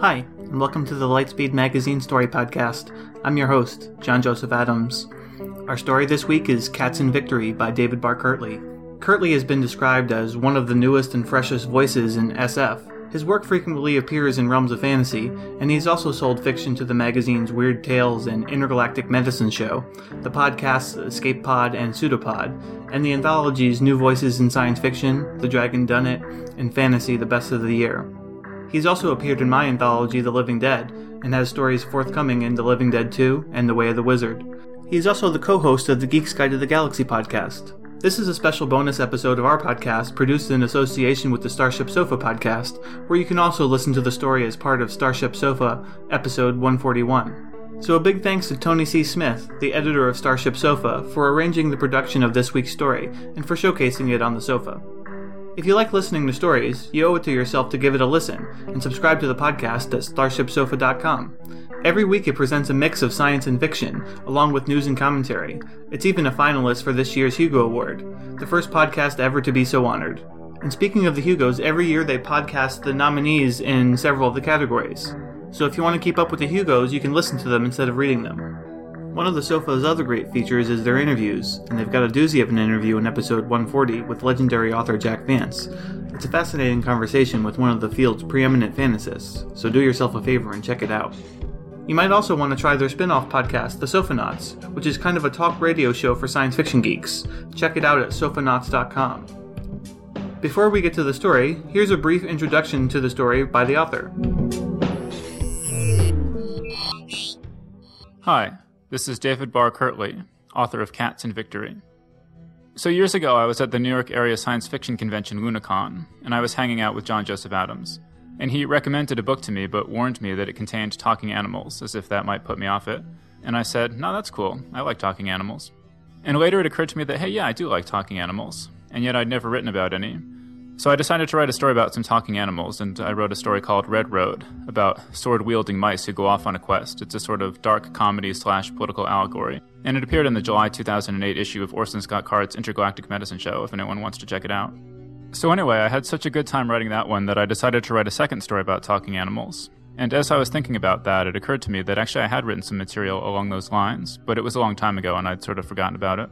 Hi, and welcome to the Lightspeed Magazine Story Podcast. I'm your host, John Joseph Adams. Our story this week is Cats in Victory by David Barr Kirtley. Kirtley has been described as one of the newest and freshest voices in SF. His work frequently appears in realms of fantasy, and he's also sold fiction to the magazines Weird Tales and Intergalactic Medicine Show, the podcasts Escape Pod and Pseudopod, and the anthologies New Voices in Science Fiction, The Dragon Done It, and Fantasy The Best of the Year. He's also appeared in my anthology The Living Dead, and has stories forthcoming in The Living Dead 2 and The Way of the Wizard. He is also the co host of the Geek's Guide to the Galaxy podcast. This is a special bonus episode of our podcast produced in association with the Starship Sofa podcast, where you can also listen to the story as part of Starship Sofa, episode 141. So, a big thanks to Tony C. Smith, the editor of Starship Sofa, for arranging the production of this week's story and for showcasing it on the sofa. If you like listening to stories, you owe it to yourself to give it a listen and subscribe to the podcast at starshipsofa.com. Every week it presents a mix of science and fiction, along with news and commentary. It's even a finalist for this year's Hugo Award, the first podcast ever to be so honored. And speaking of the Hugos, every year they podcast the nominees in several of the categories. So if you want to keep up with the Hugos, you can listen to them instead of reading them. One of the Sofa's other great features is their interviews, and they've got a doozy of an interview in episode 140 with legendary author Jack Vance. It's a fascinating conversation with one of the field's preeminent fantasists, so do yourself a favor and check it out. You might also want to try their spin off podcast, The Sofanauts, which is kind of a talk radio show for science fiction geeks. Check it out at sofanauts.com. Before we get to the story, here's a brief introduction to the story by the author. Hi, this is David Barr Kirtley, author of Cats in Victory. So, years ago, I was at the New York Area Science Fiction Convention Lunacon, and I was hanging out with John Joseph Adams. And he recommended a book to me, but warned me that it contained talking animals, as if that might put me off it. And I said, No, that's cool. I like talking animals. And later it occurred to me that, hey, yeah, I do like talking animals. And yet I'd never written about any. So I decided to write a story about some talking animals, and I wrote a story called Red Road about sword wielding mice who go off on a quest. It's a sort of dark comedy slash political allegory. And it appeared in the July 2008 issue of Orson Scott Card's Intergalactic Medicine Show, if anyone wants to check it out. So, anyway, I had such a good time writing that one that I decided to write a second story about talking animals. And as I was thinking about that, it occurred to me that actually I had written some material along those lines, but it was a long time ago and I'd sort of forgotten about it.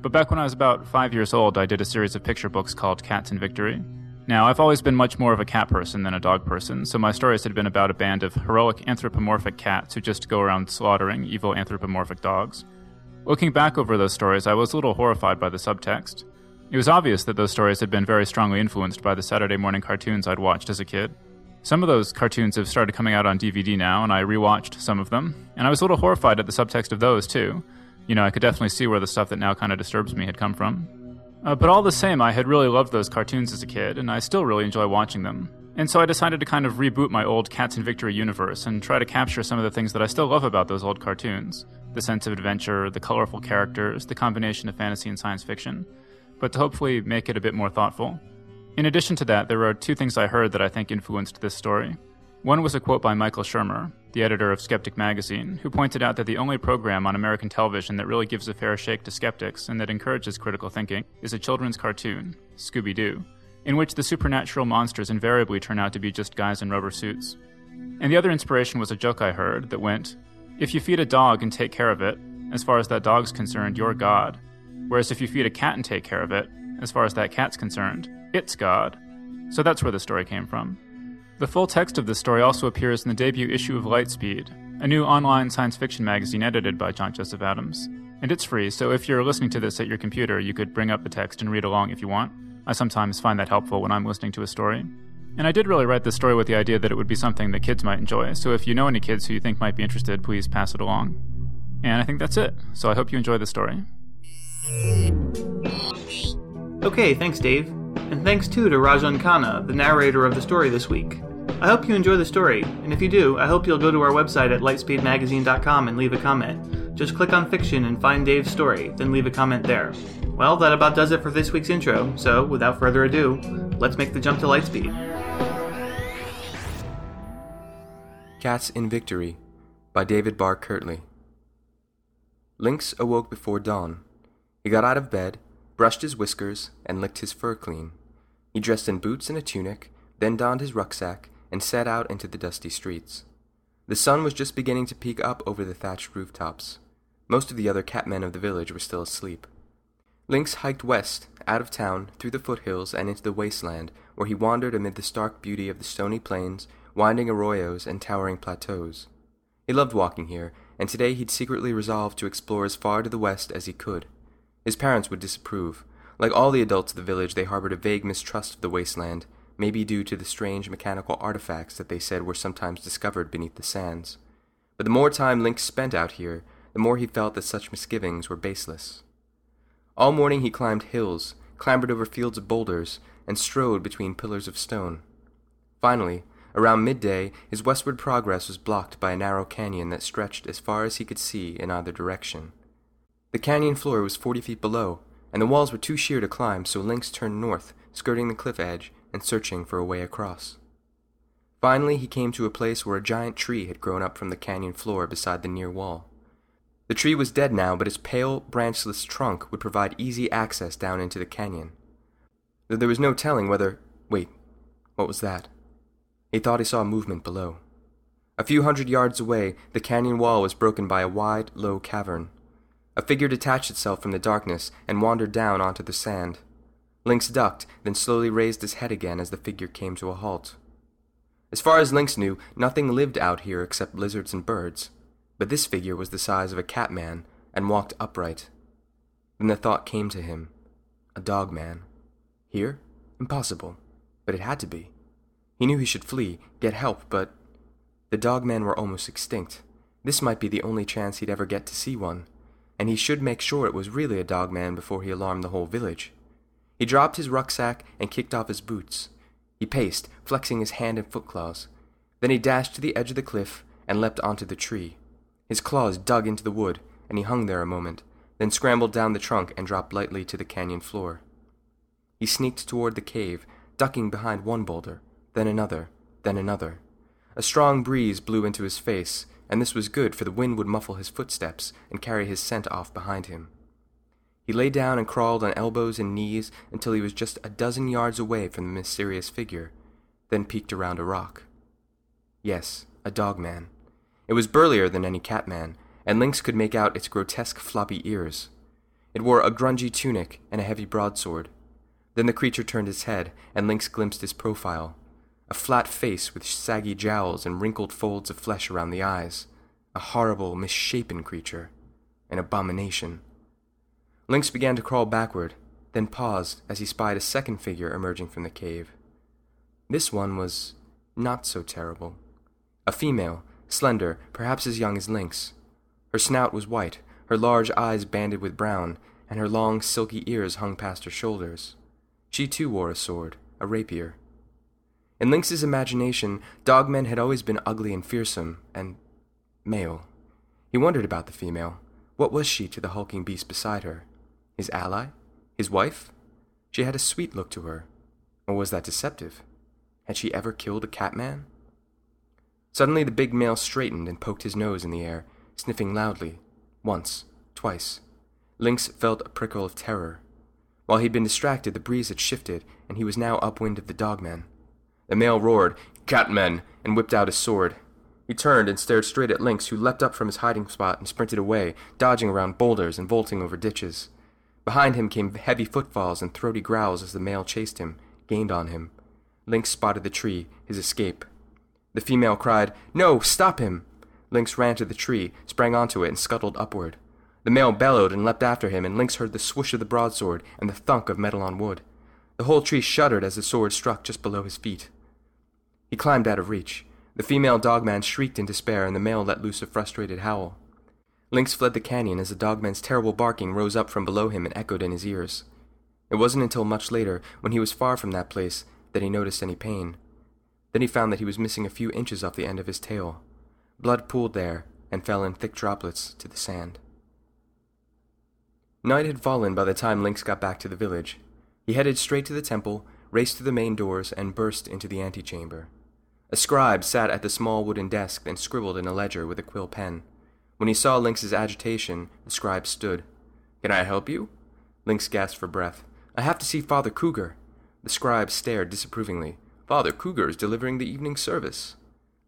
But back when I was about five years old, I did a series of picture books called Cats in Victory. Now, I've always been much more of a cat person than a dog person, so my stories had been about a band of heroic anthropomorphic cats who just go around slaughtering evil anthropomorphic dogs. Looking back over those stories, I was a little horrified by the subtext. It was obvious that those stories had been very strongly influenced by the Saturday morning cartoons I'd watched as a kid. Some of those cartoons have started coming out on DVD now, and I rewatched some of them, and I was a little horrified at the subtext of those, too. You know, I could definitely see where the stuff that now kind of disturbs me had come from. Uh, but all the same, I had really loved those cartoons as a kid, and I still really enjoy watching them. And so I decided to kind of reboot my old Cats in Victory universe and try to capture some of the things that I still love about those old cartoons the sense of adventure, the colorful characters, the combination of fantasy and science fiction, but to hopefully make it a bit more thoughtful. In addition to that, there are two things I heard that I think influenced this story. One was a quote by Michael Shermer, the editor of Skeptic magazine, who pointed out that the only program on American television that really gives a fair shake to skeptics and that encourages critical thinking is a children's cartoon, Scooby Doo, in which the supernatural monsters invariably turn out to be just guys in rubber suits. And the other inspiration was a joke I heard that went If you feed a dog and take care of it, as far as that dog's concerned, you're God. Whereas if you feed a cat and take care of it, as far as that cat's concerned, it's God. So that's where the story came from. The full text of this story also appears in the debut issue of Lightspeed, a new online science fiction magazine edited by John Joseph Adams. And it's free, so if you're listening to this at your computer, you could bring up the text and read along if you want. I sometimes find that helpful when I'm listening to a story. And I did really write this story with the idea that it would be something that kids might enjoy, so if you know any kids who you think might be interested, please pass it along. And I think that's it, so I hope you enjoy the story. Okay, thanks, Dave. And thanks too to Rajan Khanna, the narrator of the story this week. I hope you enjoy the story, and if you do, I hope you'll go to our website at lightspeedmagazine.com and leave a comment. Just click on fiction and find Dave's story, then leave a comment there. Well, that about does it for this week's intro, so without further ado, let's make the jump to Lightspeed. Cats in Victory by David Barr Kirtley. Lynx awoke before dawn. He got out of bed, brushed his whiskers, and licked his fur clean. He dressed in boots and a tunic, then donned his rucksack and set out into the dusty streets. The sun was just beginning to peek up over the thatched rooftops. Most of the other catmen of the village were still asleep. Lynx hiked west, out of town, through the foothills and into the wasteland, where he wandered amid the stark beauty of the stony plains, winding arroyos, and towering plateaus. He loved walking here, and today he'd secretly resolved to explore as far to the west as he could. His parents would disapprove. Like all the adults of the village, they harbored a vague mistrust of the wasteland, maybe due to the strange mechanical artifacts that they said were sometimes discovered beneath the sands. But the more time Lynx spent out here, the more he felt that such misgivings were baseless. All morning he climbed hills, clambered over fields of boulders, and strode between pillars of stone. Finally, around midday, his westward progress was blocked by a narrow canyon that stretched as far as he could see in either direction. The canyon floor was forty feet below, and the walls were too sheer to climb, so Lynx turned north, skirting the cliff edge and searching for a way across. Finally, he came to a place where a giant tree had grown up from the canyon floor beside the near wall. The tree was dead now, but its pale, branchless trunk would provide easy access down into the canyon. Though there was no telling whether. Wait, what was that? He thought he saw movement below. A few hundred yards away, the canyon wall was broken by a wide, low cavern. A figure detached itself from the darkness and wandered down onto the sand. Lynx ducked, then slowly raised his head again as the figure came to a halt. As far as Lynx knew, nothing lived out here except lizards and birds, but this figure was the size of a cat man and walked upright. Then the thought came to him a dog man. Here? Impossible. But it had to be. He knew he should flee, get help, but the dog men were almost extinct. This might be the only chance he'd ever get to see one, and he should make sure it was really a dog man before he alarmed the whole village. He dropped his rucksack and kicked off his boots. He paced, flexing his hand and foot claws. Then he dashed to the edge of the cliff and leapt onto the tree. His claws dug into the wood, and he hung there a moment, then scrambled down the trunk and dropped lightly to the canyon floor. He sneaked toward the cave, ducking behind one boulder, then another, then another. A strong breeze blew into his face, and this was good, for the wind would muffle his footsteps and carry his scent off behind him. He lay down and crawled on elbows and knees until he was just a dozen yards away from the mysterious figure, then peeked around a rock. Yes, a dog man. It was burlier than any cat man, and Lynx could make out its grotesque floppy ears. It wore a grungy tunic and a heavy broadsword. Then the creature turned its head, and Lynx glimpsed his profile a flat face with saggy jowls and wrinkled folds of flesh around the eyes, a horrible, misshapen creature, an abomination. Lynx began to crawl backward, then paused as he spied a second figure emerging from the cave. This one was not so terrible. A female, slender, perhaps as young as Lynx. Her snout was white, her large eyes banded with brown, and her long, silky ears hung past her shoulders. She too wore a sword, a rapier. In Lynx's imagination, dogmen had always been ugly and fearsome, and male. He wondered about the female. What was she to the hulking beast beside her? His ally? His wife? She had a sweet look to her. Or was that deceptive? Had she ever killed a catman? Suddenly the big male straightened and poked his nose in the air, sniffing loudly. Once, twice. Lynx felt a prickle of terror. While he'd been distracted, the breeze had shifted, and he was now upwind of the dogmen. The male roared, Catmen, and whipped out his sword. He turned and stared straight at Lynx, who leapt up from his hiding spot and sprinted away, dodging around boulders and vaulting over ditches. Behind him came heavy footfalls and throaty growls as the male chased him, gained on him. Lynx spotted the tree, his escape. The female cried, No, stop him! Lynx ran to the tree, sprang onto it, and scuttled upward. The male bellowed and leapt after him, and Lynx heard the swoosh of the broadsword and the thunk of metal on wood. The whole tree shuddered as the sword struck just below his feet. He climbed out of reach. The female dogman shrieked in despair, and the male let loose a frustrated howl. Lynx fled the canyon as the dogman's terrible barking rose up from below him and echoed in his ears. It wasn't until much later, when he was far from that place, that he noticed any pain. Then he found that he was missing a few inches off the end of his tail. Blood pooled there and fell in thick droplets to the sand. Night had fallen by the time Lynx got back to the village. He headed straight to the temple, raced through the main doors, and burst into the antechamber. A scribe sat at the small wooden desk and scribbled in a ledger with a quill pen. When he saw Lynx's agitation, the scribe stood. Can I help you? Lynx gasped for breath. I have to see Father Cougar. The scribe stared disapprovingly. Father Cougar is delivering the evening service.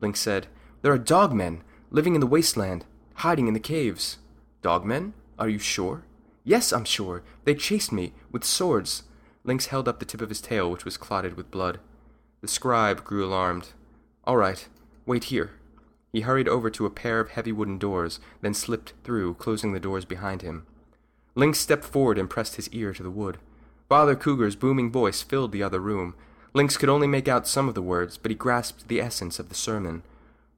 Lynx said, There are dogmen living in the wasteland, hiding in the caves. Dogmen? Are you sure? Yes, I'm sure. They chased me with swords. Lynx held up the tip of his tail, which was clotted with blood. The scribe grew alarmed. All right, wait here. He hurried over to a pair of heavy wooden doors, then slipped through, closing the doors behind him. Lynx stepped forward and pressed his ear to the wood. Father Cougar's booming voice filled the other room. Lynx could only make out some of the words, but he grasped the essence of the sermon.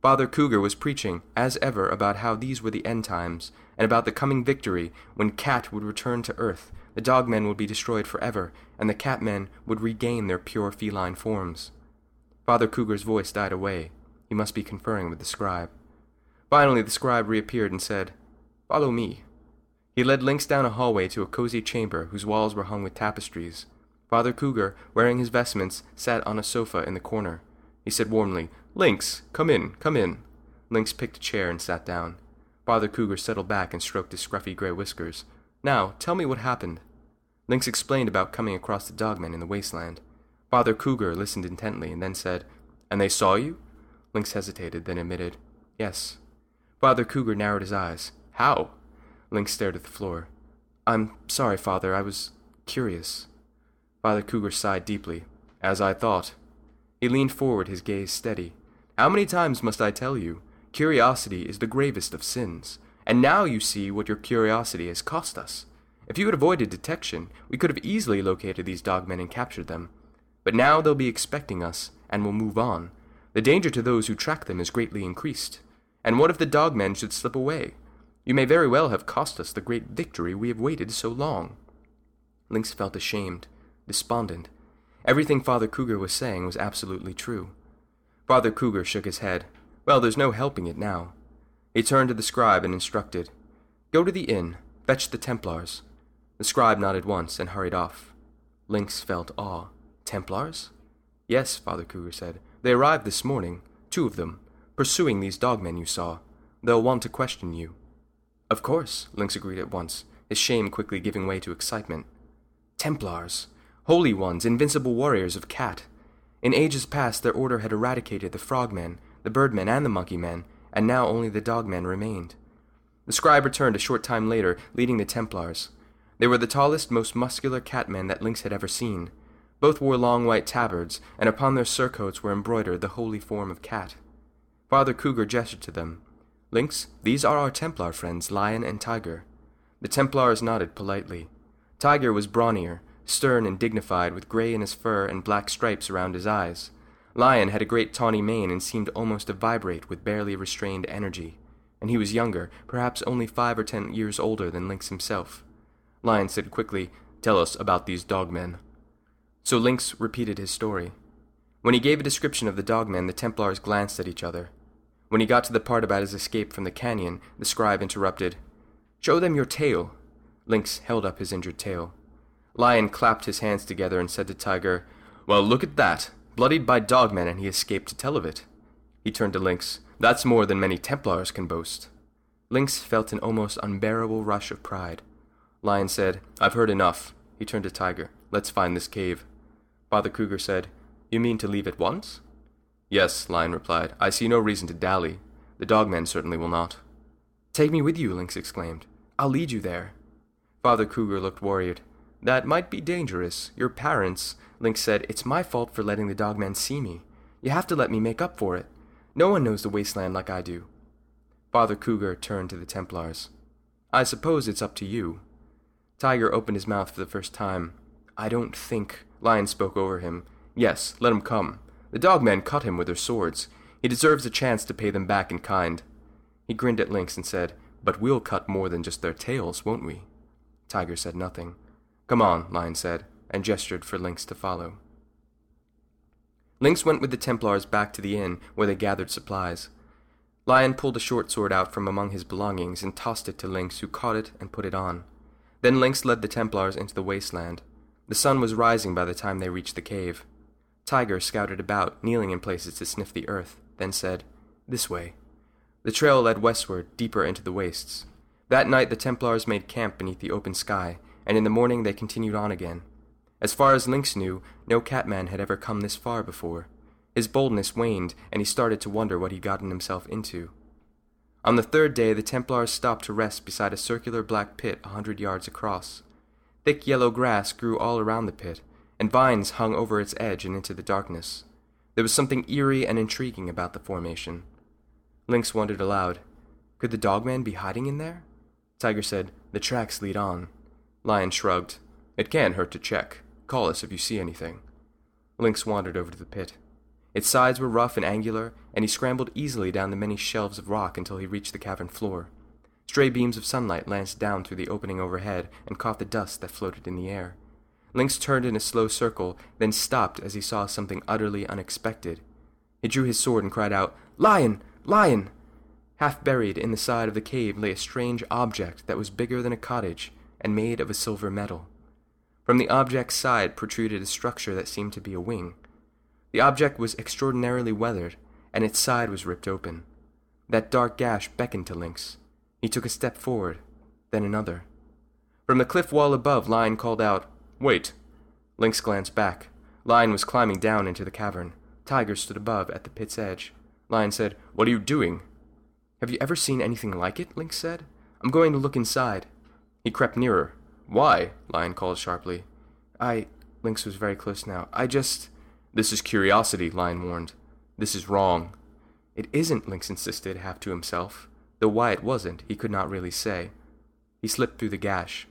Father Cougar was preaching, as ever, about how these were the end times, and about the coming victory when Cat would return to Earth, the dogmen would be destroyed forever, and the catmen would regain their pure feline forms. Father Cougar's voice died away. He must be conferring with the scribe. Finally, the scribe reappeared and said, Follow me. He led Lynx down a hallway to a cozy chamber whose walls were hung with tapestries. Father Cougar, wearing his vestments, sat on a sofa in the corner. He said warmly, Lynx, come in, come in. Lynx picked a chair and sat down. Father Cougar settled back and stroked his scruffy gray whiskers. Now, tell me what happened. Lynx explained about coming across the dogmen in the wasteland. Father Cougar listened intently and then said, And they saw you? Lynx hesitated, then admitted, Yes. Father Cougar narrowed his eyes. How? Lynx stared at the floor. I'm sorry, Father, I was curious. Father Cougar sighed deeply. As I thought. He leaned forward, his gaze steady. How many times must I tell you? Curiosity is the gravest of sins. And now you see what your curiosity has cost us. If you had avoided detection, we could have easily located these dogmen and captured them. But now they'll be expecting us, and we'll move on. The danger to those who track them is greatly increased. And what if the dogmen should slip away? You may very well have cost us the great victory we have waited so long. Lynx felt ashamed, despondent. Everything Father Cougar was saying was absolutely true. Father Cougar shook his head. Well, there's no helping it now. He turned to the scribe and instructed, Go to the inn, fetch the Templars. The scribe nodded once and hurried off. Lynx felt awe. Templars? Yes, Father Cougar said. They arrived this morning, two of them, pursuing these dogmen you saw. They'll want to question you. Of course, Lynx agreed at once, his shame quickly giving way to excitement. Templars! Holy ones, invincible warriors of Cat! In ages past, their order had eradicated the frogmen, the birdmen, and the monkeymen, and now only the dogmen remained. The scribe returned a short time later, leading the Templars. They were the tallest, most muscular catmen that Lynx had ever seen. Both wore long white tabards, and upon their surcoats were embroidered the holy form of cat. Father Cougar gestured to them. Lynx, these are our Templar friends, Lion and Tiger. The Templars nodded politely. Tiger was brawnier, stern and dignified, with gray in his fur and black stripes around his eyes. Lion had a great tawny mane and seemed almost to vibrate with barely restrained energy. And he was younger, perhaps only five or ten years older than Lynx himself. Lion said quickly, Tell us about these dogmen. So Lynx repeated his story. When he gave a description of the dogmen, the Templars glanced at each other. When he got to the part about his escape from the canyon, the scribe interrupted. Show them your tail. Lynx held up his injured tail. Lion clapped his hands together and said to Tiger, Well, look at that. Bloodied by dogmen, and he escaped to tell of it. He turned to Lynx. That's more than many Templars can boast. Lynx felt an almost unbearable rush of pride. Lion said, I've heard enough. He turned to Tiger. Let's find this cave. Father Cougar said, You mean to leave at once? Yes, Lion replied. I see no reason to dally. The dogmen certainly will not. Take me with you, Lynx exclaimed. I'll lead you there. Father Cougar looked worried. That might be dangerous. Your parents, Lynx said, It's my fault for letting the dogmen see me. You have to let me make up for it. No one knows the wasteland like I do. Father Cougar turned to the Templars. I suppose it's up to you. Tiger opened his mouth for the first time. I don't think. Lion spoke over him. Yes, let him come. The dogmen cut him with their swords. He deserves a chance to pay them back in kind. He grinned at Lynx and said, But we'll cut more than just their tails, won't we? Tiger said nothing. Come on, Lion said, and gestured for Lynx to follow. Lynx went with the Templars back to the inn where they gathered supplies. Lion pulled a short sword out from among his belongings and tossed it to Lynx, who caught it and put it on. Then Lynx led the Templars into the wasteland. The sun was rising by the time they reached the cave. Tiger scouted about, kneeling in places to sniff the earth, then said, This way. The trail led westward, deeper into the wastes. That night the Templars made camp beneath the open sky, and in the morning they continued on again. As far as Lynx knew, no Catman had ever come this far before. His boldness waned, and he started to wonder what he'd gotten himself into. On the third day, the Templars stopped to rest beside a circular black pit a hundred yards across. Thick yellow grass grew all around the pit, and vines hung over its edge and into the darkness. There was something eerie and intriguing about the formation. Lynx wondered aloud, Could the dogman be hiding in there? Tiger said, The tracks lead on. Lion shrugged. It can't hurt to check. Call us if you see anything. Lynx wandered over to the pit. Its sides were rough and angular, and he scrambled easily down the many shelves of rock until he reached the cavern floor. Stray beams of sunlight lanced down through the opening overhead and caught the dust that floated in the air. Lynx turned in a slow circle, then stopped as he saw something utterly unexpected. He drew his sword and cried out, Lion! Lion! Half buried in the side of the cave lay a strange object that was bigger than a cottage and made of a silver metal. From the object's side protruded a structure that seemed to be a wing. The object was extraordinarily weathered, and its side was ripped open. That dark gash beckoned to Lynx. He took a step forward, then another. From the cliff wall above, Lion called out, Wait! Lynx glanced back. Lion was climbing down into the cavern. Tiger stood above at the pit's edge. Lion said, What are you doing? Have you ever seen anything like it? Lynx said. I'm going to look inside. He crept nearer. Why? Lion called sharply. I. Lynx was very close now. I just. This is curiosity, Lion warned. This is wrong. It isn't, Lynx insisted, half to himself. Though why it wasn't, he could not really say. He slipped through the gash.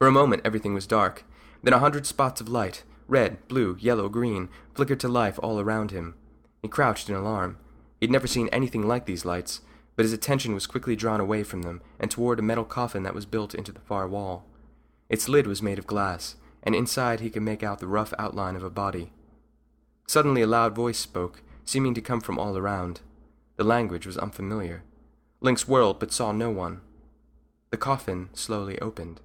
For a moment, everything was dark. Then a hundred spots of light, red, blue, yellow, green, flickered to life all around him. He crouched in alarm. He'd never seen anything like these lights, but his attention was quickly drawn away from them and toward a metal coffin that was built into the far wall. Its lid was made of glass, and inside he could make out the rough outline of a body. Suddenly a loud voice spoke, seeming to come from all around. The language was unfamiliar. Lynx whirled but saw no one. The coffin slowly opened.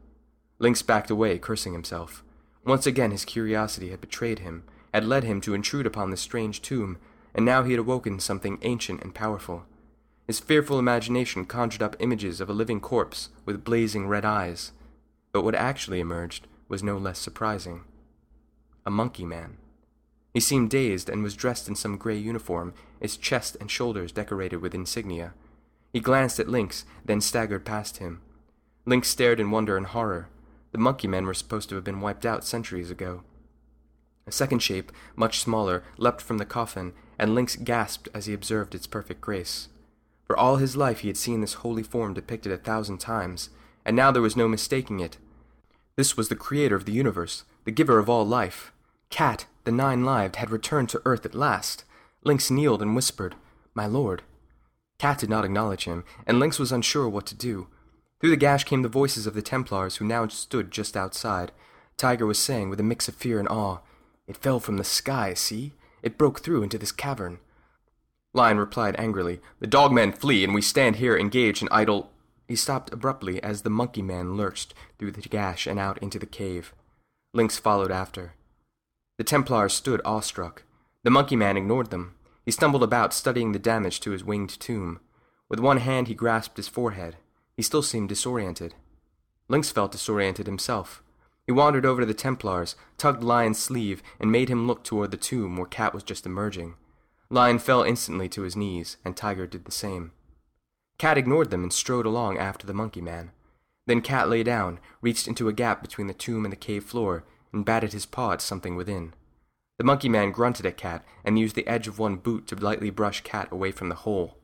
Lynx backed away, cursing himself. Once again his curiosity had betrayed him, had led him to intrude upon this strange tomb, and now he had awoken something ancient and powerful. His fearful imagination conjured up images of a living corpse with blazing red eyes. But what actually emerged was no less surprising. A monkey man. He seemed dazed and was dressed in some gray uniform, his chest and shoulders decorated with insignia. He glanced at Lynx, then staggered past him. Lynx stared in wonder and horror. The monkey men were supposed to have been wiped out centuries ago. A second shape, much smaller, leapt from the coffin, and Lynx gasped as he observed its perfect grace. For all his life he had seen this holy form depicted a thousand times, and now there was no mistaking it. This was the creator of the universe, the giver of all life. Cat, the nine-lived, had returned to earth at last. Lynx kneeled and whispered, My lord. Cat did not acknowledge him, and Lynx was unsure what to do. Through the gash came the voices of the Templars, who now stood just outside. Tiger was saying with a mix of fear and awe, It fell from the sky, see? It broke through into this cavern. Lion replied angrily, The dogmen flee, and we stand here engaged in idle. He stopped abruptly as the monkey man lurched through the gash and out into the cave. Lynx followed after. The Templars stood awestruck. The monkey man ignored them. He stumbled about, studying the damage to his winged tomb. With one hand, he grasped his forehead. He still seemed disoriented. Lynx felt disoriented himself. He wandered over to the Templars, tugged Lion's sleeve, and made him look toward the tomb where Cat was just emerging. Lion fell instantly to his knees, and Tiger did the same. Cat ignored them and strode along after the monkey man. Then Cat lay down, reached into a gap between the tomb and the cave floor, and batted his paw at something within. The monkey man grunted at Cat and used the edge of one boot to lightly brush Cat away from the hole.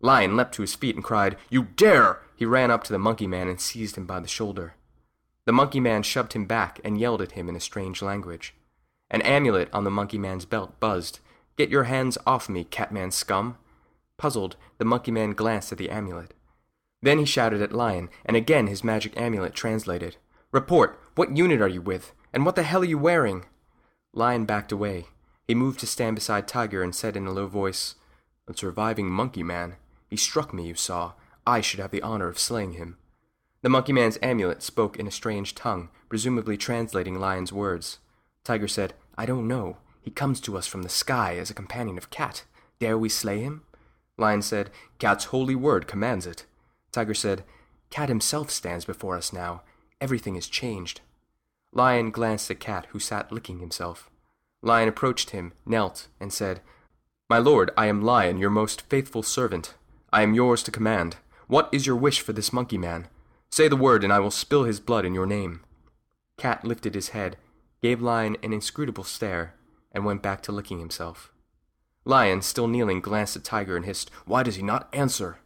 Lion leapt to his feet and cried, You dare! He ran up to the monkey man and seized him by the shoulder. The monkey man shoved him back and yelled at him in a strange language. An amulet on the monkey man's belt buzzed. Get your hands off me, Catman scum! Puzzled, the monkey man glanced at the amulet. Then he shouted at Lion, and again his magic amulet translated. Report! What unit are you with? And what the hell are you wearing? Lion backed away. He moved to stand beside Tiger and said in a low voice, A surviving monkey man. He struck me, you saw. I should have the honor of slaying him. The monkey man's amulet spoke in a strange tongue, presumably translating Lion's words. Tiger said, I don't know. He comes to us from the sky as a companion of Cat. Dare we slay him? Lion said, Cat's holy word commands it. Tiger said, Cat himself stands before us now. Everything is changed. Lion glanced at Cat, who sat licking himself. Lion approached him, knelt, and said, My lord, I am Lion, your most faithful servant. I am yours to command. What is your wish for this monkey man? Say the word, and I will spill his blood in your name. Cat lifted his head, gave Lion an inscrutable stare, and went back to licking himself. Lion, still kneeling, glanced at Tiger and hissed, Why does he not answer?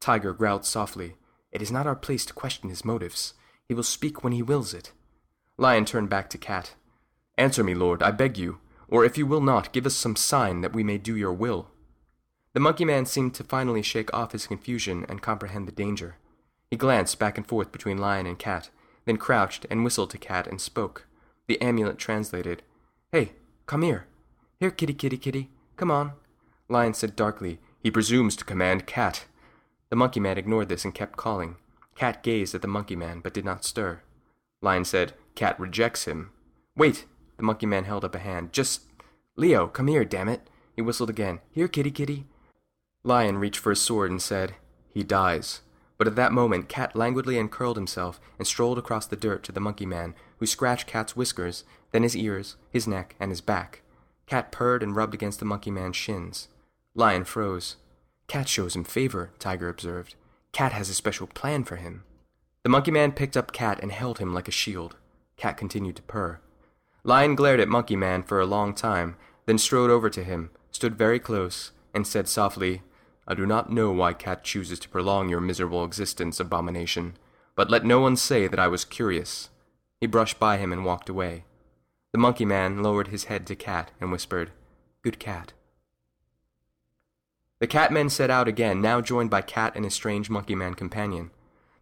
Tiger growled softly, It is not our place to question his motives. He will speak when he wills it. Lion turned back to Cat. Answer me, lord, I beg you, or if you will not, give us some sign that we may do your will. The monkey man seemed to finally shake off his confusion and comprehend the danger. He glanced back and forth between Lion and Cat, then crouched and whistled to Cat and spoke. The amulet translated, Hey, come here. Here, kitty, kitty, kitty. Come on. Lion said darkly, He presumes to command Cat. The monkey man ignored this and kept calling. Cat gazed at the monkey man but did not stir. Lion said, Cat rejects him. Wait! The monkey man held up a hand. Just. Leo, come here, damn it! He whistled again. Here, kitty, kitty. Lion reached for his sword and said, He dies. But at that moment, Cat languidly uncurled himself and strolled across the dirt to the monkey man, who scratched Cat's whiskers, then his ears, his neck, and his back. Cat purred and rubbed against the monkey man's shins. Lion froze. Cat shows him favor, Tiger observed. Cat has a special plan for him. The monkey man picked up Cat and held him like a shield. Cat continued to purr. Lion glared at Monkey Man for a long time, then strode over to him, stood very close, and said softly, I do not know why Cat chooses to prolong your miserable existence, abomination, but let no one say that I was curious. He brushed by him and walked away. The monkey man lowered his head to Cat and whispered, Good cat. The catmen set out again, now joined by Cat and his strange monkey man companion.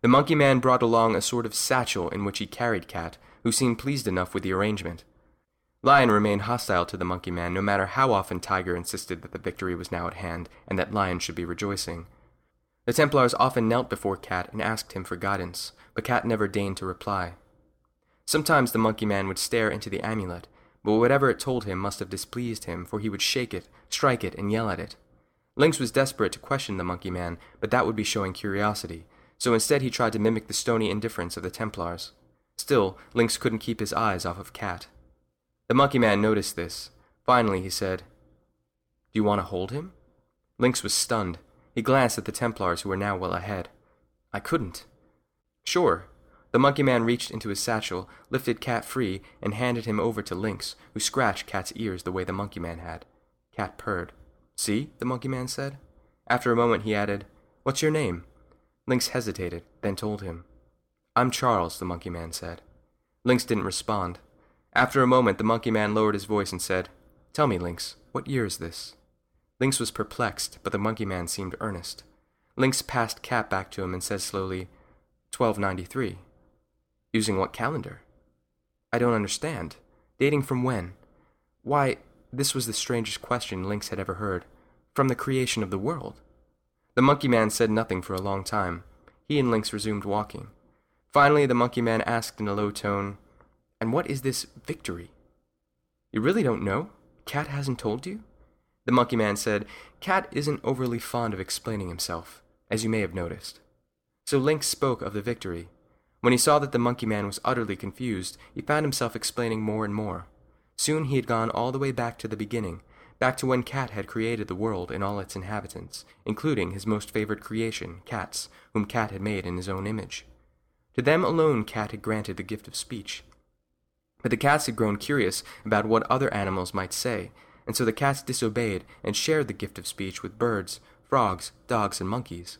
The monkey man brought along a sort of satchel in which he carried Cat, who seemed pleased enough with the arrangement. Lion remained hostile to the monkey man no matter how often Tiger insisted that the victory was now at hand and that Lion should be rejoicing. The Templars often knelt before Cat and asked him for guidance, but Cat never deigned to reply. Sometimes the monkey man would stare into the amulet, but whatever it told him must have displeased him, for he would shake it, strike it, and yell at it. Lynx was desperate to question the monkey man, but that would be showing curiosity, so instead he tried to mimic the stony indifference of the Templars. Still, Lynx couldn't keep his eyes off of Cat. The monkey man noticed this. Finally, he said, Do you want to hold him? Lynx was stunned. He glanced at the Templars who were now well ahead. I couldn't. Sure. The monkey man reached into his satchel, lifted Cat free, and handed him over to Lynx, who scratched Cat's ears the way the monkey man had. Cat purred. See? the monkey man said. After a moment, he added, What's your name? Lynx hesitated, then told him. I'm Charles, the monkey man said. Lynx didn't respond. After a moment, the monkey man lowered his voice and said, Tell me, Lynx, what year is this? Lynx was perplexed, but the monkey man seemed earnest. Lynx passed Cat back to him and said slowly, 1293. Using what calendar? I don't understand. Dating from when? Why, this was the strangest question Lynx had ever heard. From the creation of the world. The monkey man said nothing for a long time. He and Lynx resumed walking. Finally, the monkey man asked in a low tone, And what is this victory? You really don't know? Cat hasn't told you? The monkey man said, Cat isn't overly fond of explaining himself, as you may have noticed. So Lynx spoke of the victory. When he saw that the monkey man was utterly confused, he found himself explaining more and more. Soon he had gone all the way back to the beginning, back to when Cat had created the world and all its inhabitants, including his most favored creation, cats, whom Cat had made in his own image. To them alone Cat had granted the gift of speech. But the cats had grown curious about what other animals might say, and so the cats disobeyed and shared the gift of speech with birds, frogs, dogs, and monkeys.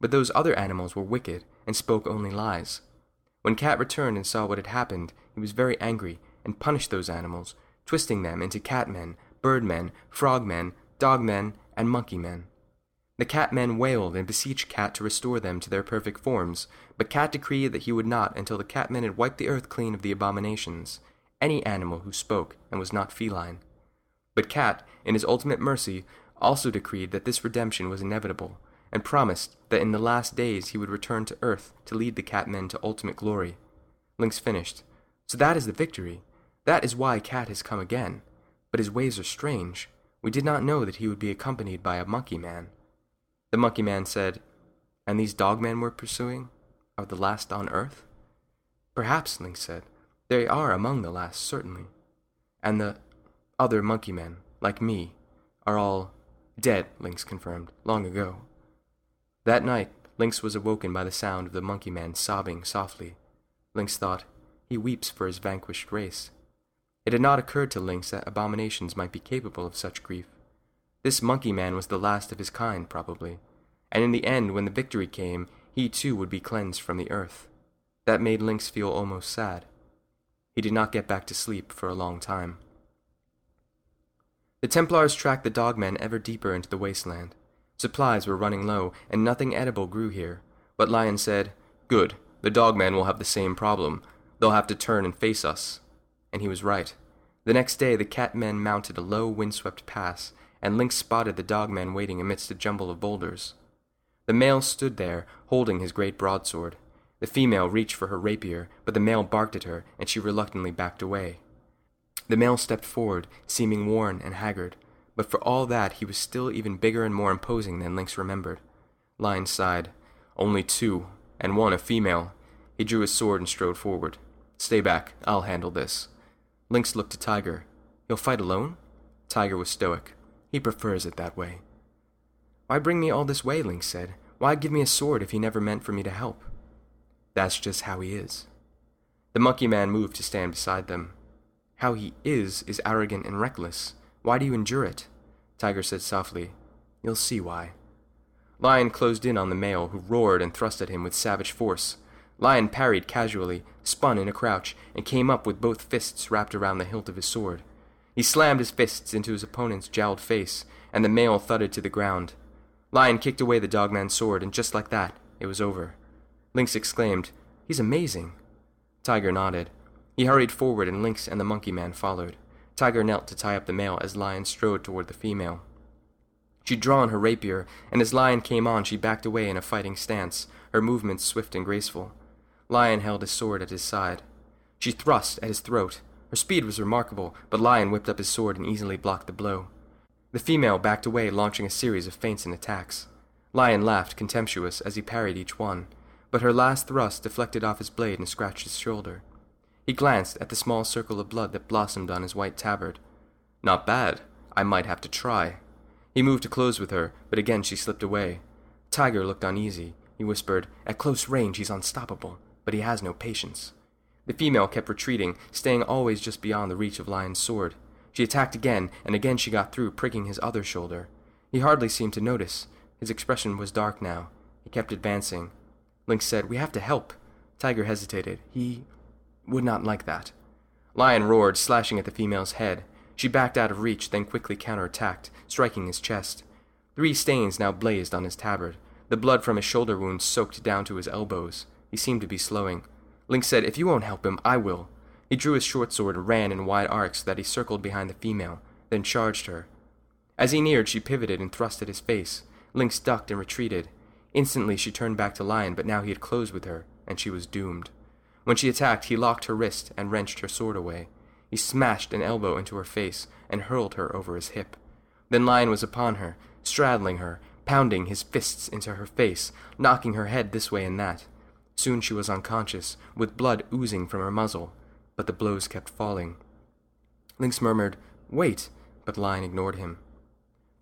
But those other animals were wicked and spoke only lies. When Cat returned and saw what had happened, he was very angry and punished those animals, twisting them into catmen, birdmen, frogmen, dogmen, and monkeymen. The catmen wailed and beseeched Cat to restore them to their perfect forms, but Cat decreed that he would not until the catmen had wiped the earth clean of the abominations, any animal who spoke and was not feline. But Cat, in his ultimate mercy, also decreed that this redemption was inevitable, and promised that in the last days he would return to earth to lead the catmen to ultimate glory. Lynx finished. So that is the victory. That is why Cat has come again. But his ways are strange. We did not know that he would be accompanied by a monkey man. The monkey man said, And these dogmen we're pursuing are the last on earth? Perhaps, Lynx said. They are among the last, certainly. And the other monkey men, like me, are all dead, Lynx confirmed, long ago. That night, Lynx was awoken by the sound of the monkey man sobbing softly. Lynx thought, he weeps for his vanquished race. It had not occurred to Lynx that abominations might be capable of such grief. This monkey man was the last of his kind, probably, and in the end, when the victory came, he too would be cleansed from the earth. That made Lynx feel almost sad. He did not get back to sleep for a long time. The Templars tracked the dogmen ever deeper into the wasteland. Supplies were running low, and nothing edible grew here. But Lion said, Good, the dogmen will have the same problem. They'll have to turn and face us. And he was right. The next day, the catmen mounted a low, windswept pass, and Lynx spotted the dogmen waiting amidst a jumble of boulders. The male stood there, holding his great broadsword. The female reached for her rapier, but the male barked at her, and she reluctantly backed away. The male stepped forward, seeming worn and haggard, but for all that he was still even bigger and more imposing than Lynx remembered. Lion sighed. Only two, and one a female. He drew his sword and strode forward. Stay back, I'll handle this. Lynx looked to Tiger. He'll fight alone? Tiger was stoic. He prefers it that way. Why bring me all this way? Lynx said. Why give me a sword if he never meant for me to help? That's just how he is. The monkey man moved to stand beside them. How he is is arrogant and reckless. Why do you endure it? Tiger said softly. You'll see why. Lion closed in on the male, who roared and thrust at him with savage force. Lion parried casually, spun in a crouch, and came up with both fists wrapped around the hilt of his sword. He slammed his fists into his opponent's jowled face, and the male thudded to the ground. Lion kicked away the dogman's sword, and just like that, it was over. Lynx exclaimed, He's amazing. Tiger nodded. He hurried forward, and Lynx and the monkey man followed. Tiger knelt to tie up the male as Lion strode toward the female. She'd drawn her rapier, and as Lion came on, she backed away in a fighting stance, her movements swift and graceful. Lion held his sword at his side. She thrust at his throat. Her speed was remarkable, but Lion whipped up his sword and easily blocked the blow. The female backed away, launching a series of feints and attacks. Lion laughed, contemptuous, as he parried each one, but her last thrust deflected off his blade and scratched his shoulder. He glanced at the small circle of blood that blossomed on his white tabard. Not bad. I might have to try. He moved to close with her, but again she slipped away. Tiger looked uneasy. He whispered, At close range he's unstoppable, but he has no patience. The female kept retreating, staying always just beyond the reach of Lion's sword. She attacked again, and again she got through, pricking his other shoulder. He hardly seemed to notice. His expression was dark now. He kept advancing. Lynx said, We have to help. Tiger hesitated. He would not like that. Lion roared, slashing at the female's head. She backed out of reach, then quickly counterattacked, striking his chest. Three stains now blazed on his tabard. The blood from his shoulder wound soaked down to his elbows. He seemed to be slowing. Lynx said, If you won't help him, I will. He drew his short sword and ran in wide arcs so that he circled behind the female, then charged her. As he neared, she pivoted and thrust at his face. Lynx ducked and retreated. Instantly, she turned back to Lion, but now he had closed with her, and she was doomed. When she attacked, he locked her wrist and wrenched her sword away. He smashed an elbow into her face and hurled her over his hip. Then Lion was upon her, straddling her, pounding his fists into her face, knocking her head this way and that. Soon she was unconscious, with blood oozing from her muzzle, but the blows kept falling. Lynx murmured, Wait, but Lion ignored him.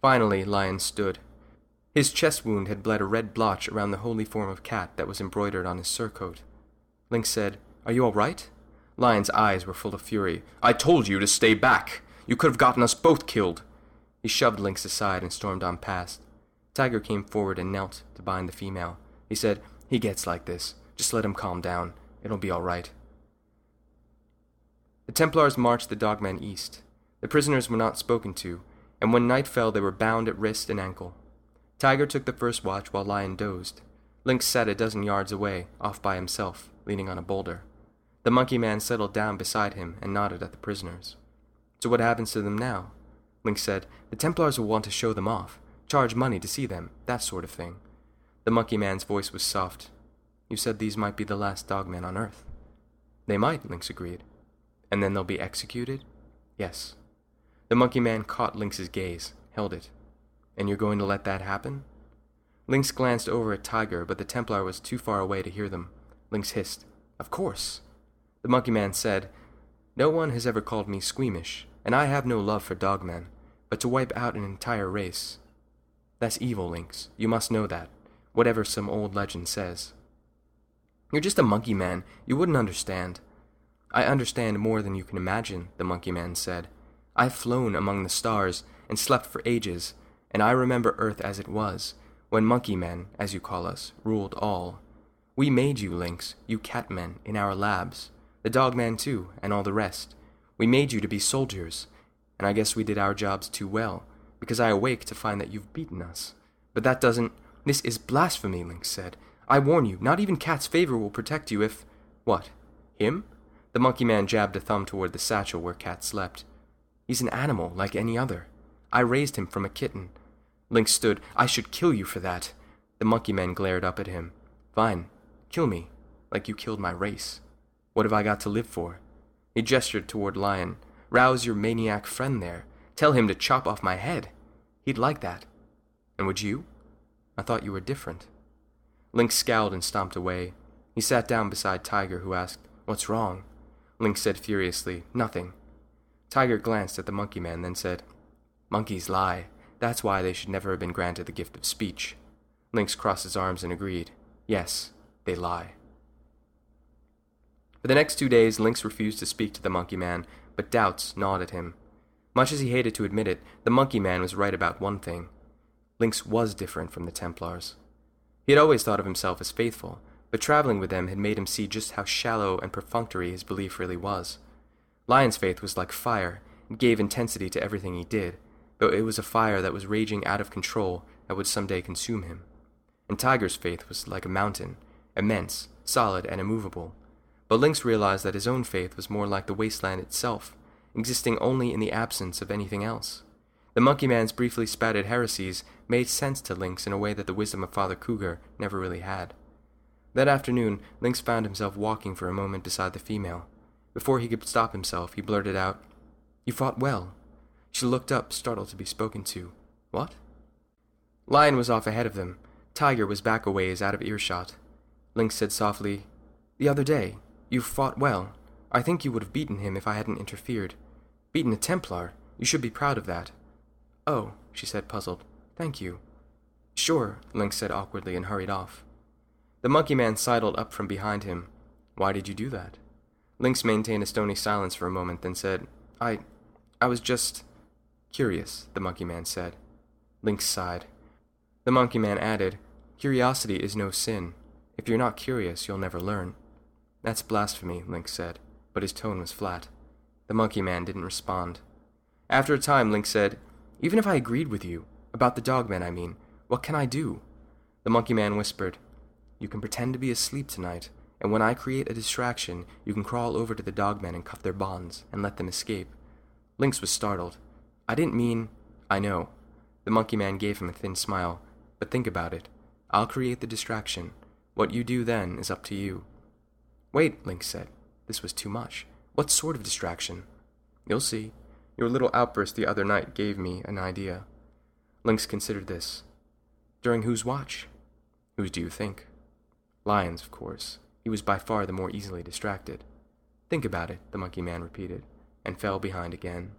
Finally, Lion stood. His chest wound had bled a red blotch around the holy form of cat that was embroidered on his surcoat. Lynx said, Are you all right? Lion's eyes were full of fury. I told you to stay back. You could have gotten us both killed. He shoved Lynx aside and stormed on past. Tiger came forward and knelt to bind the female. He said, He gets like this. Just let him calm down. It'll be all right. The Templars marched the dogmen east. The prisoners were not spoken to, and when night fell they were bound at wrist and ankle. Tiger took the first watch while Lion dozed. Lynx sat a dozen yards away, off by himself, leaning on a boulder. The monkey man settled down beside him and nodded at the prisoners. So what happens to them now? Lynx said, The Templars will want to show them off, charge money to see them, that sort of thing. The monkey man's voice was soft. You said these might be the last dogmen on Earth. They might, Lynx agreed. And then they'll be executed? Yes. The monkey man caught Lynx's gaze, held it. And you're going to let that happen? Lynx glanced over at Tiger, but the Templar was too far away to hear them. Lynx hissed, Of course. The monkey man said, No one has ever called me squeamish, and I have no love for dogmen, but to wipe out an entire race. That's evil, Lynx. You must know that, whatever some old legend says. You're just a monkey man. You wouldn't understand. I understand more than you can imagine, the monkey man said. I've flown among the stars and slept for ages, and I remember Earth as it was, when monkey men, as you call us, ruled all. We made you, Lynx, you catmen, in our labs, the dog dogman too, and all the rest. We made you to be soldiers, and I guess we did our jobs too well, because I awake to find that you've beaten us. But that doesn't. This is blasphemy, Lynx said. I warn you, not even Cat's favor will protect you if. What? Him? The monkey man jabbed a thumb toward the satchel where Cat slept. He's an animal like any other. I raised him from a kitten. Lynx stood. I should kill you for that. The monkey man glared up at him. Fine. Kill me. Like you killed my race. What have I got to live for? He gestured toward Lion. Rouse your maniac friend there. Tell him to chop off my head. He'd like that. And would you? I thought you were different. Lynx scowled and stomped away. He sat down beside Tiger, who asked, What's wrong? Lynx said furiously, Nothing. Tiger glanced at the monkey man, then said, Monkeys lie. That's why they should never have been granted the gift of speech. Lynx crossed his arms and agreed, Yes, they lie. For the next two days, Lynx refused to speak to the monkey man, but doubts gnawed at him. Much as he hated to admit it, the monkey man was right about one thing. Lynx was different from the Templars. He had always thought of himself as faithful, but traveling with them had made him see just how shallow and perfunctory his belief really was. Lion's faith was like fire, it gave intensity to everything he did, though it was a fire that was raging out of control that would someday consume him. And Tiger's faith was like a mountain, immense, solid, and immovable. But Lynx realized that his own faith was more like the wasteland itself, existing only in the absence of anything else. The monkey man's briefly spouted heresies made sense to Lynx in a way that the wisdom of Father Cougar never really had. That afternoon, Lynx found himself walking for a moment beside the female. Before he could stop himself, he blurted out, You fought well. She looked up, startled to be spoken to. What? Lion was off ahead of them. Tiger was back a ways, out of earshot. Lynx said softly, The other day, you fought well. I think you would have beaten him if I hadn't interfered. Beaten a Templar. You should be proud of that. Oh, she said, puzzled. Thank you. Sure, Lynx said awkwardly and hurried off. The monkey man sidled up from behind him. Why did you do that? Lynx maintained a stony silence for a moment, then said, I. I was just. curious, the monkey man said. Lynx sighed. The monkey man added, Curiosity is no sin. If you're not curious, you'll never learn. That's blasphemy, Lynx said, but his tone was flat. The monkey man didn't respond. After a time, Lynx said, even if I agreed with you, about the dogmen, I mean, what can I do? The monkey man whispered, You can pretend to be asleep tonight, and when I create a distraction, you can crawl over to the dogmen and cuff their bonds and let them escape. Lynx was startled. I didn't mean. I know. The monkey man gave him a thin smile. But think about it. I'll create the distraction. What you do then is up to you. Wait, Lynx said. This was too much. What sort of distraction? You'll see. Your little outburst the other night gave me an idea. Lynx considered this. During whose watch? Whose do you think? Lion's, of course. He was by far the more easily distracted. Think about it, the monkey man repeated, and fell behind again.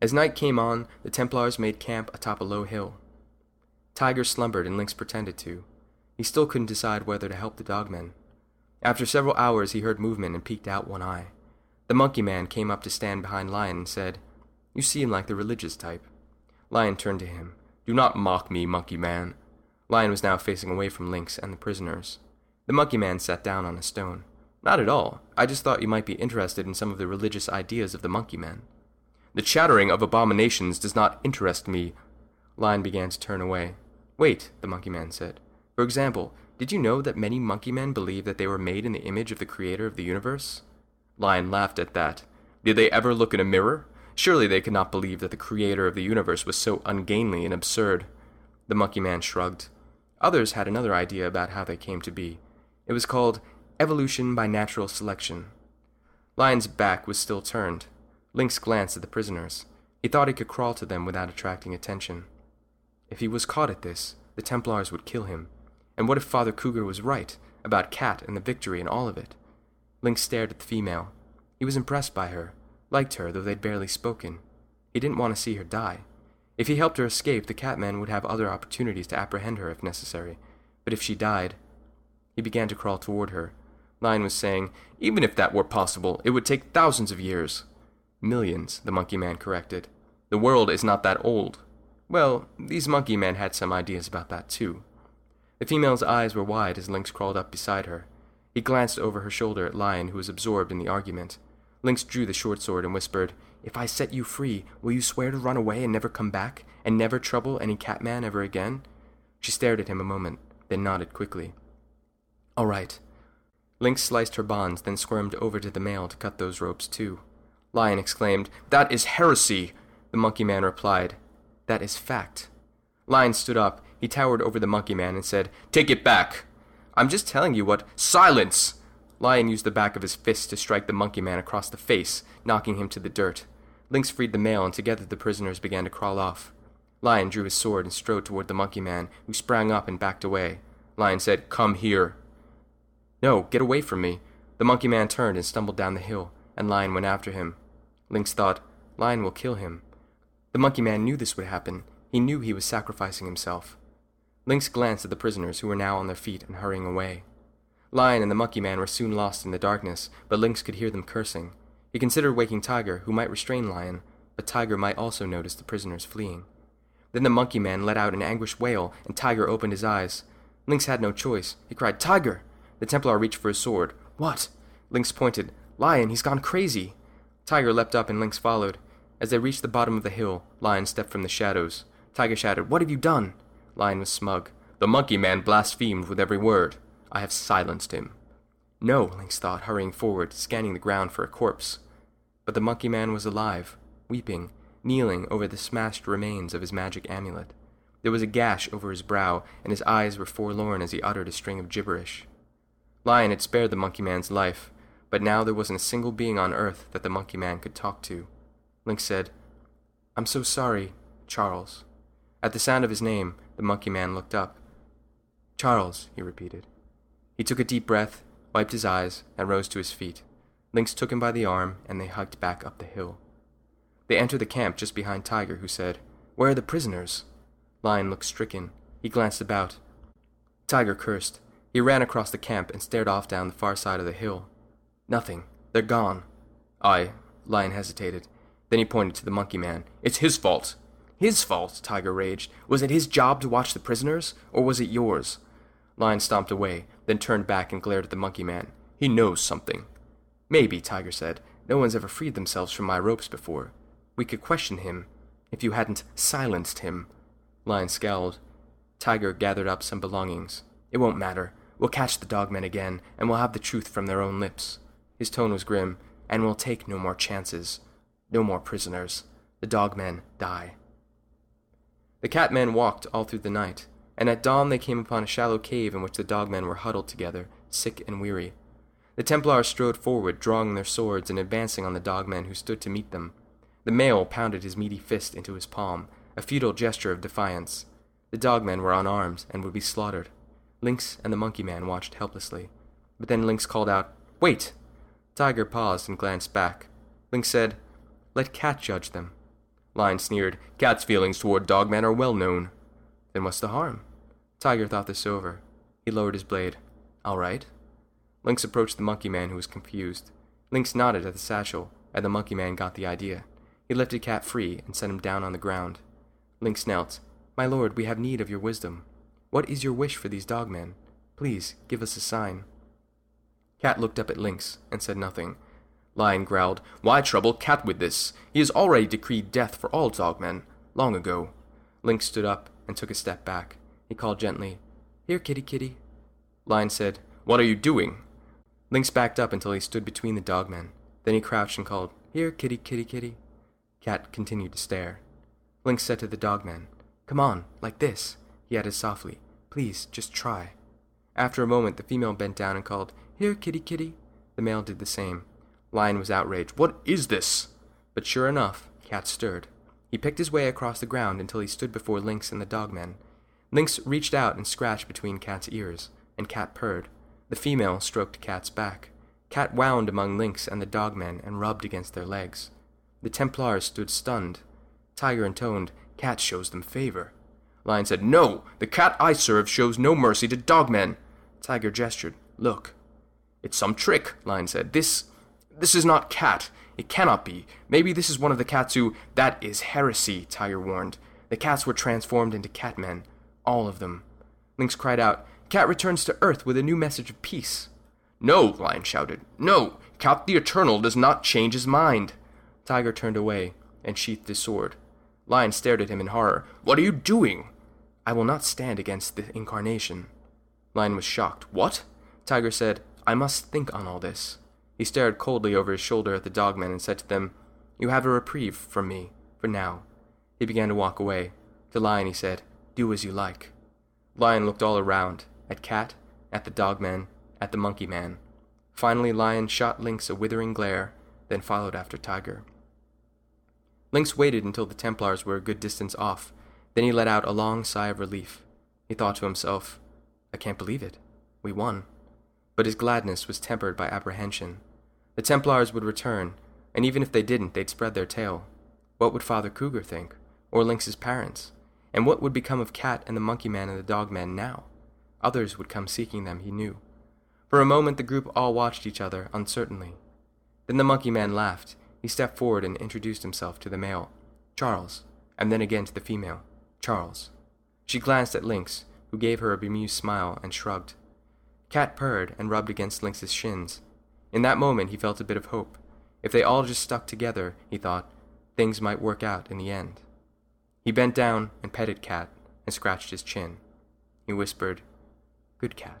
As night came on, the Templars made camp atop a low hill. Tiger slumbered and Lynx pretended to. He still couldn't decide whether to help the dogmen. After several hours, he heard movement and peeked out one eye. The monkey man came up to stand behind Lion and said, You seem like the religious type. Lion turned to him. Do not mock me, monkey man. Lion was now facing away from Lynx and the prisoners. The monkey man sat down on a stone. Not at all. I just thought you might be interested in some of the religious ideas of the monkey man. The chattering of abominations does not interest me. Lion began to turn away. Wait, the monkey man said. For example, did you know that many monkey men believe that they were made in the image of the creator of the universe? Lion laughed at that. Did they ever look in a mirror? Surely they could not believe that the creator of the universe was so ungainly and absurd. The monkey man shrugged. Others had another idea about how they came to be. It was called evolution by natural selection. Lion's back was still turned. Lynx glanced at the prisoners. He thought he could crawl to them without attracting attention. If he was caught at this, the Templars would kill him. And what if Father Cougar was right about Cat and the victory and all of it? Lynx stared at the female. He was impressed by her, liked her, though they'd barely spoken. He didn't want to see her die. If he helped her escape, the Catman would have other opportunities to apprehend her if necessary. But if she died, he began to crawl toward her. Lion was saying, Even if that were possible, it would take thousands of years. Millions, the monkey man corrected. The world is not that old. Well, these monkey men had some ideas about that too. The female's eyes were wide as Lynx crawled up beside her. He glanced over her shoulder at Lion, who was absorbed in the argument. Lynx drew the short sword and whispered, If I set you free, will you swear to run away and never come back, and never trouble any catman ever again? She stared at him a moment, then nodded quickly. All right. Lynx sliced her bonds, then squirmed over to the male to cut those ropes too. Lion exclaimed, That is heresy! The monkey man replied, That is fact. Lion stood up. He towered over the monkey man and said, Take it back! I'm just telling you what. Silence! Lion used the back of his fist to strike the monkey man across the face, knocking him to the dirt. Lynx freed the male, and together the prisoners began to crawl off. Lion drew his sword and strode toward the monkey man, who sprang up and backed away. Lion said, Come here. No, get away from me. The monkey man turned and stumbled down the hill, and Lion went after him. Lynx thought, Lion will kill him. The monkey man knew this would happen. He knew he was sacrificing himself. Lynx glanced at the prisoners who were now on their feet and hurrying away. Lion and the monkey man were soon lost in the darkness, but Lynx could hear them cursing. He considered waking Tiger, who might restrain Lion, but Tiger might also notice the prisoners fleeing. Then the monkey man let out an anguished wail, and Tiger opened his eyes. Lynx had no choice. He cried, Tiger! The Templar reached for his sword. What? Lynx pointed. Lion, he's gone crazy. Tiger leapt up and Lynx followed. As they reached the bottom of the hill, Lion stepped from the shadows. Tiger shouted, What have you done? Lion was smug. The monkey man blasphemed with every word. I have silenced him. No, Lynx thought, hurrying forward, scanning the ground for a corpse. But the monkey man was alive, weeping, kneeling over the smashed remains of his magic amulet. There was a gash over his brow, and his eyes were forlorn as he uttered a string of gibberish. Lion had spared the monkey man's life, but now there wasn't a single being on earth that the monkey man could talk to. Lynx said, I'm so sorry, Charles. At the sound of his name, the monkey man looked up. Charles, he repeated. He took a deep breath, wiped his eyes, and rose to his feet. Lynx took him by the arm, and they hiked back up the hill. They entered the camp just behind Tiger, who said, Where are the prisoners? Lion looked stricken. He glanced about. Tiger cursed. He ran across the camp and stared off down the far side of the hill. Nothing. They're gone. I. Lion hesitated. Then he pointed to the monkey man. It's his fault. His fault, Tiger raged. Was it his job to watch the prisoners, or was it yours? Lion stomped away, then turned back and glared at the monkey man. He knows something. Maybe, Tiger said. No one's ever freed themselves from my ropes before. We could question him, if you hadn't silenced him. Lion scowled. Tiger gathered up some belongings. It won't matter. We'll catch the dogmen again, and we'll have the truth from their own lips. His tone was grim, and we'll take no more chances. No more prisoners. The dogmen die. The catmen walked all through the night, and at dawn they came upon a shallow cave in which the dogmen were huddled together, sick and weary. The Templars strode forward, drawing their swords and advancing on the dogman who stood to meet them. The male pounded his meaty fist into his palm, a futile gesture of defiance. The dogmen were unarmed and would be slaughtered. Lynx and the monkey man watched helplessly. But then Lynx called out, Wait! Tiger paused and glanced back. Lynx said, Let Cat judge them. Lion sneered, Cat's feelings toward dogmen are well known. Then what's the harm? Tiger thought this over. He lowered his blade. All right. Lynx approached the monkey man, who was confused. Lynx nodded at the satchel, and the monkey man got the idea. He lifted Cat free and set him down on the ground. Lynx knelt. My lord, we have need of your wisdom. What is your wish for these dogmen? Please, give us a sign. Cat looked up at Lynx and said nothing. Lion growled, Why trouble Cat with this? He has already decreed death for all dogmen, long ago. Lynx stood up and took a step back. He called gently, Here, kitty kitty. Lion said, What are you doing? Lynx backed up until he stood between the dogmen. Then he crouched and called, Here, kitty, kitty, kitty. Cat continued to stare. Lynx said to the dogman, Come on, like this. He added softly, Please, just try. After a moment, the female bent down and called, Here, kitty, kitty. The male did the same. Lion was outraged. What is this? But sure enough, Cat stirred. He picked his way across the ground until he stood before Lynx and the dogmen. Lynx reached out and scratched between Cat's ears, and Cat purred. The female stroked Cat's back. Cat wound among Lynx and the dogmen and rubbed against their legs. The Templars stood stunned. Tiger intoned, Cat shows them favor. Lion said, No! The cat I serve shows no mercy to dogmen! Tiger gestured, Look. It's some trick, Lion said. This. This is not cat. It cannot be. Maybe this is one of the cats who. That is heresy, Tiger warned. The cats were transformed into catmen. All of them. Lynx cried out, Cat returns to Earth with a new message of peace. No, Lion shouted. No, Cat the Eternal does not change his mind. Tiger turned away and sheathed his sword. Lion stared at him in horror. What are you doing? I will not stand against the incarnation. Lion was shocked. What? Tiger said, I must think on all this. He stared coldly over his shoulder at the dogmen and said to them, You have a reprieve from me, for now. He began to walk away. To Lion he said, Do as you like. Lion looked all around at Cat, at the dogman, at the monkey man. Finally, Lion shot Lynx a withering glare, then followed after Tiger. Lynx waited until the Templars were a good distance off. Then he let out a long sigh of relief. He thought to himself, I can't believe it. We won. But his gladness was tempered by apprehension. The Templars would return, and even if they didn't, they'd spread their tale. What would Father Cougar think? Or Lynx's parents? And what would become of Cat and the Monkey Man and the Dog Man now? Others would come seeking them, he knew. For a moment the group all watched each other uncertainly. Then the monkey man laughed. He stepped forward and introduced himself to the male, Charles, and then again to the female, Charles. She glanced at Lynx, who gave her a bemused smile and shrugged. Cat purred and rubbed against Lynx's shins. In that moment he felt a bit of hope. If they all just stuck together, he thought, things might work out in the end. He bent down and petted Cat and scratched his chin. He whispered, Good cat.